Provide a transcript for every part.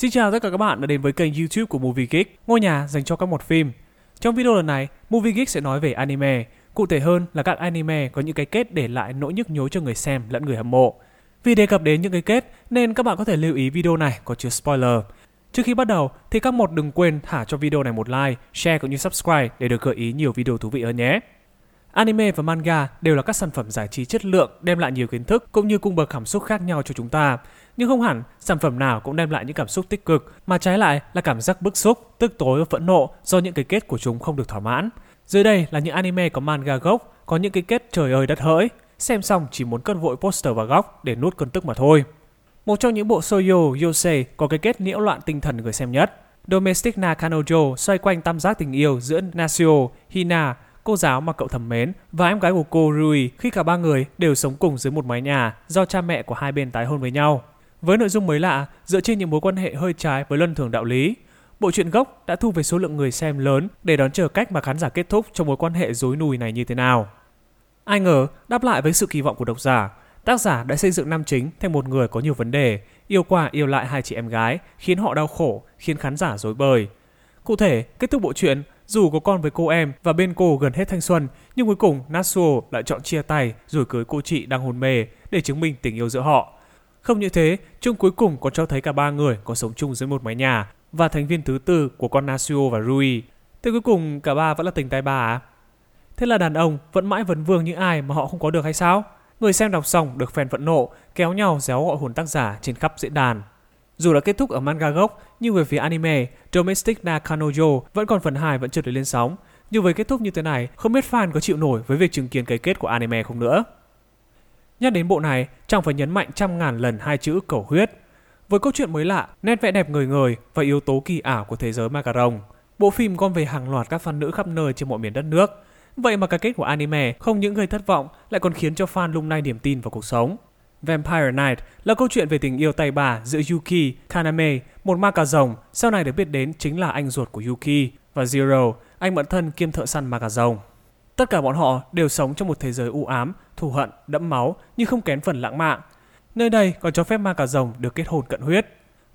Xin chào tất cả các bạn đã đến với kênh YouTube của Movie Geek, ngôi nhà dành cho các một phim. Trong video lần này, Movie Geek sẽ nói về anime, cụ thể hơn là các anime có những cái kết để lại nỗi nhức nhối cho người xem lẫn người hâm mộ. Vì đề cập đến những cái kết nên các bạn có thể lưu ý video này có chứa spoiler. Trước khi bắt đầu thì các một đừng quên thả cho video này một like, share cũng như subscribe để được gợi ý nhiều video thú vị hơn nhé. Anime và manga đều là các sản phẩm giải trí chất lượng đem lại nhiều kiến thức cũng như cung bậc cảm xúc khác nhau cho chúng ta. Nhưng không hẳn sản phẩm nào cũng đem lại những cảm xúc tích cực mà trái lại là cảm giác bức xúc, tức tối và phẫn nộ do những cái kết của chúng không được thỏa mãn. Dưới đây là những anime có manga gốc có những cái kết trời ơi đất hỡi, xem xong chỉ muốn cất vội poster vào góc để nuốt cơn tức mà thôi. Một trong những bộ soyo yosei có cái kết nhiễu loạn tinh thần người xem nhất. Domestic na Kanojo xoay quanh tam giác tình yêu giữa Nasio, Hina, cô giáo mà cậu thầm mến và em gái của cô Rui khi cả ba người đều sống cùng dưới một mái nhà do cha mẹ của hai bên tái hôn với nhau. Với nội dung mới lạ, dựa trên những mối quan hệ hơi trái với luân thường đạo lý, bộ truyện gốc đã thu về số lượng người xem lớn để đón chờ cách mà khán giả kết thúc trong mối quan hệ rối nùi này như thế nào. Ai ngờ, đáp lại với sự kỳ vọng của độc giả, tác giả đã xây dựng nam chính thành một người có nhiều vấn đề, yêu qua yêu lại hai chị em gái, khiến họ đau khổ, khiến khán giả rối bời. Cụ thể, kết thúc bộ truyện, dù có con với cô em và bên cô gần hết thanh xuân, nhưng cuối cùng Natsuo lại chọn chia tay rồi cưới cô chị đang hôn mê để chứng minh tình yêu giữa họ. Không như thế, chung cuối cùng còn cho thấy cả ba người có sống chung dưới một mái nhà và thành viên thứ tư của con Natsuo và Rui. Thế cuối cùng cả ba vẫn là tình tay ba à? Thế là đàn ông vẫn mãi vấn vương những ai mà họ không có được hay sao? Người xem đọc xong được fan phẫn nộ, kéo nhau réo gọi hồn tác giả trên khắp diễn đàn. Dù đã kết thúc ở manga gốc, nhưng về phía anime, Domestic na Kanojo vẫn còn phần 2 vẫn chưa được lên sóng. Nhưng với kết thúc như thế này, không biết fan có chịu nổi với việc chứng kiến cái kết của anime không nữa. Nhắc đến bộ này, chẳng phải nhấn mạnh trăm ngàn lần hai chữ cầu huyết. Với câu chuyện mới lạ, nét vẽ đẹp người người và yếu tố kỳ ảo của thế giới macaron, bộ phim gom về hàng loạt các fan nữ khắp nơi trên mọi miền đất nước. Vậy mà cái kết của anime không những gây thất vọng, lại còn khiến cho fan lung lay niềm tin vào cuộc sống. Vampire Night là câu chuyện về tình yêu tay bà giữa Yuki Kaname, một ma cà rồng, sau này được biết đến chính là anh ruột của Yuki, và Zero, anh bạn thân kiêm thợ săn ma cà rồng. Tất cả bọn họ đều sống trong một thế giới u ám, thù hận, đẫm máu nhưng không kén phần lãng mạn. Nơi đây còn cho phép ma cà rồng được kết hôn cận huyết.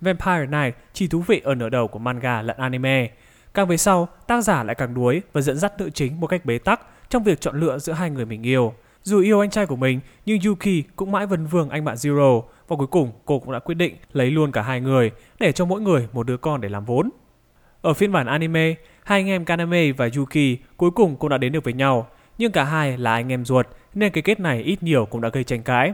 Vampire Night chỉ thú vị ở nửa đầu của manga lẫn anime. Càng về sau, tác giả lại càng đuối và dẫn dắt nữ chính một cách bế tắc trong việc chọn lựa giữa hai người mình yêu. Dù yêu anh trai của mình, nhưng Yuki cũng mãi vấn vương anh bạn Zero và cuối cùng cô cũng đã quyết định lấy luôn cả hai người để cho mỗi người một đứa con để làm vốn. Ở phiên bản anime, hai anh em Kaname và Yuki cuối cùng cũng đã đến được với nhau, nhưng cả hai là anh em ruột nên cái kết này ít nhiều cũng đã gây tranh cãi.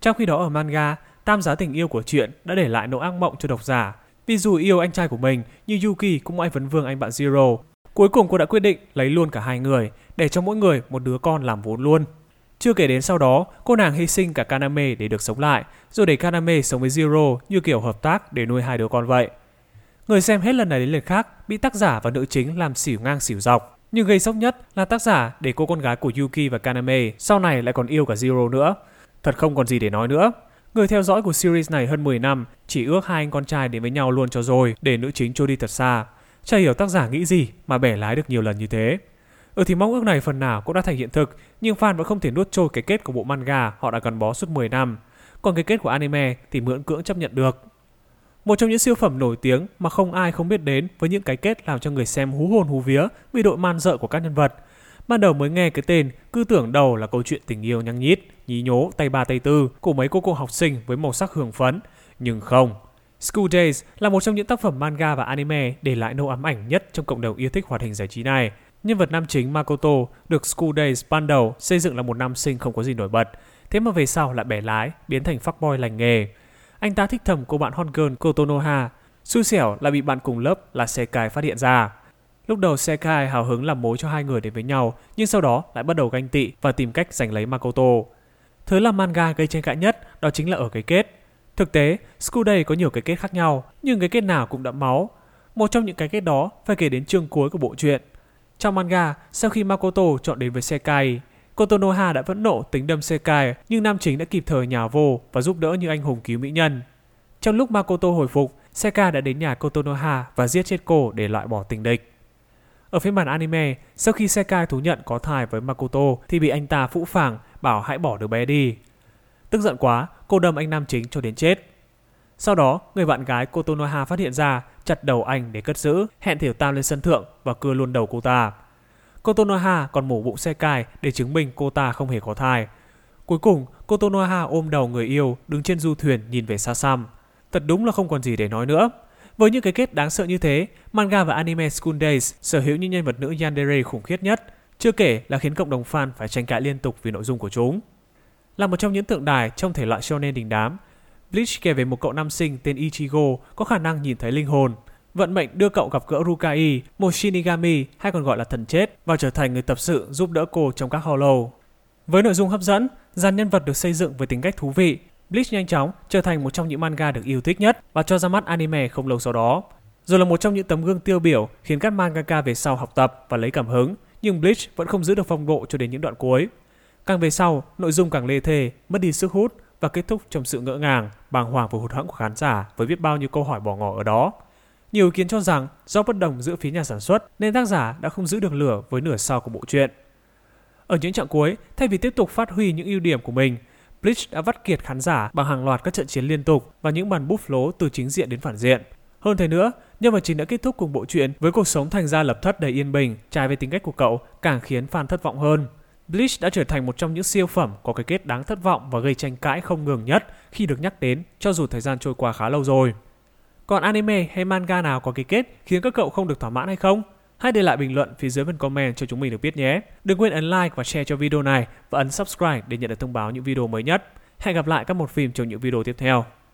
Trong khi đó ở manga, tam giá tình yêu của truyện đã để lại nỗi ác mộng cho độc giả. Vì dù yêu anh trai của mình, nhưng Yuki cũng mãi vấn vương anh bạn Zero. Cuối cùng cô đã quyết định lấy luôn cả hai người, để cho mỗi người một đứa con làm vốn luôn. Chưa kể đến sau đó, cô nàng hy sinh cả Kaname để được sống lại, rồi để Kaname sống với Zero như kiểu hợp tác để nuôi hai đứa con vậy. Người xem hết lần này đến lần khác bị tác giả và nữ chính làm xỉu ngang xỉu dọc. Nhưng gây sốc nhất là tác giả để cô con gái của Yuki và Kaname sau này lại còn yêu cả Zero nữa. Thật không còn gì để nói nữa. Người theo dõi của series này hơn 10 năm chỉ ước hai anh con trai đến với nhau luôn cho rồi để nữ chính trôi đi thật xa. Chả hiểu tác giả nghĩ gì mà bẻ lái được nhiều lần như thế. Ừ thì mong ước này phần nào cũng đã thành hiện thực, nhưng fan vẫn không thể nuốt trôi cái kết của bộ manga họ đã gắn bó suốt 10 năm. Còn cái kết của anime thì mượn cưỡng chấp nhận được. Một trong những siêu phẩm nổi tiếng mà không ai không biết đến với những cái kết làm cho người xem hú hồn hú vía vì độ man dợ của các nhân vật. Ban đầu mới nghe cái tên, cứ tưởng đầu là câu chuyện tình yêu nhăng nhít, nhí nhố, tay ba tay tư của mấy cô cô học sinh với màu sắc hưởng phấn. Nhưng không. School Days là một trong những tác phẩm manga và anime để lại nâu ám ảnh nhất trong cộng đồng yêu thích hoạt hình giải trí này. Nhân vật nam chính Makoto được School Days ban đầu xây dựng là một nam sinh không có gì nổi bật, thế mà về sau lại bẻ lái, biến thành fuckboy lành nghề. Anh ta thích thầm cô bạn hot girl Kotonoha, xui xẻo là bị bạn cùng lớp là Sekai phát hiện ra. Lúc đầu Sekai hào hứng làm mối cho hai người đến với nhau, nhưng sau đó lại bắt đầu ganh tị và tìm cách giành lấy Makoto. Thứ làm manga gây tranh cãi nhất đó chính là ở cái kết. Thực tế, School Day có nhiều cái kết khác nhau, nhưng cái kết nào cũng đẫm máu. Một trong những cái kết đó phải kể đến chương cuối của bộ truyện. Trong manga, sau khi Makoto chọn đến với Sekai, Kotonoha đã vẫn nộ tính đâm Sekai, nhưng nam chính đã kịp thời nhào vô và giúp đỡ như anh hùng cứu mỹ nhân. Trong lúc Makoto hồi phục, Sekai đã đến nhà Kotonoha và giết chết cô để loại bỏ tình địch. Ở phiên bản anime, sau khi Sekai thú nhận có thai với Makoto thì bị anh ta phũ phàng bảo hãy bỏ đứa bé đi. Tức giận quá, cô đâm anh nam chính cho đến chết. Sau đó, người bạn gái Kotonoha phát hiện ra, chặt đầu anh để cất giữ, hẹn Tiểu Tam lên sân thượng và cưa luôn đầu cô ta. Kotonoha còn mổ bụng xe cài để chứng minh cô ta không hề có thai. Cuối cùng, Kotonoha ôm đầu người yêu đứng trên du thuyền nhìn về xa xăm. Thật đúng là không còn gì để nói nữa. Với những cái kết đáng sợ như thế, manga và anime School Days sở hữu những nhân vật nữ yandere khủng khiếp nhất, chưa kể là khiến cộng đồng fan phải tranh cãi liên tục vì nội dung của chúng. Là một trong những tượng đài trong thể loại shonen đình đám, Bleach kể về một cậu nam sinh tên Ichigo có khả năng nhìn thấy linh hồn. Vận mệnh đưa cậu gặp gỡ Rukai, một Shinigami hay còn gọi là thần chết, và trở thành người tập sự giúp đỡ cô trong các Hollow. Với nội dung hấp dẫn, dàn nhân vật được xây dựng với tính cách thú vị, Bleach nhanh chóng trở thành một trong những manga được yêu thích nhất và cho ra mắt anime không lâu sau đó. Rồi là một trong những tấm gương tiêu biểu khiến các mangaka về sau học tập và lấy cảm hứng, nhưng Bleach vẫn không giữ được phong độ cho đến những đoạn cuối. Càng về sau, nội dung càng lê thề, mất đi sức hút và kết thúc trong sự ngỡ ngàng, bàng hoàng và hụt hẫng của khán giả với biết bao nhiêu câu hỏi bỏ ngỏ ở đó. Nhiều ý kiến cho rằng do bất đồng giữa phía nhà sản xuất nên tác giả đã không giữ được lửa với nửa sau của bộ truyện. Ở những trạng cuối, thay vì tiếp tục phát huy những ưu điểm của mình, Bleach đã vắt kiệt khán giả bằng hàng loạt các trận chiến liên tục và những màn búp lố từ chính diện đến phản diện. Hơn thế nữa, nhân vật chính đã kết thúc cùng bộ truyện với cuộc sống thành ra lập thất đầy yên bình, trái với tính cách của cậu càng khiến fan thất vọng hơn. Bleach đã trở thành một trong những siêu phẩm có cái kết đáng thất vọng và gây tranh cãi không ngừng nhất khi được nhắc đến, cho dù thời gian trôi qua khá lâu rồi. Còn anime hay manga nào có cái kết khiến các cậu không được thỏa mãn hay không? Hãy để lại bình luận phía dưới phần comment cho chúng mình được biết nhé. Đừng quên ấn like và share cho video này và ấn subscribe để nhận được thông báo những video mới nhất. Hẹn gặp lại các một phim trong những video tiếp theo.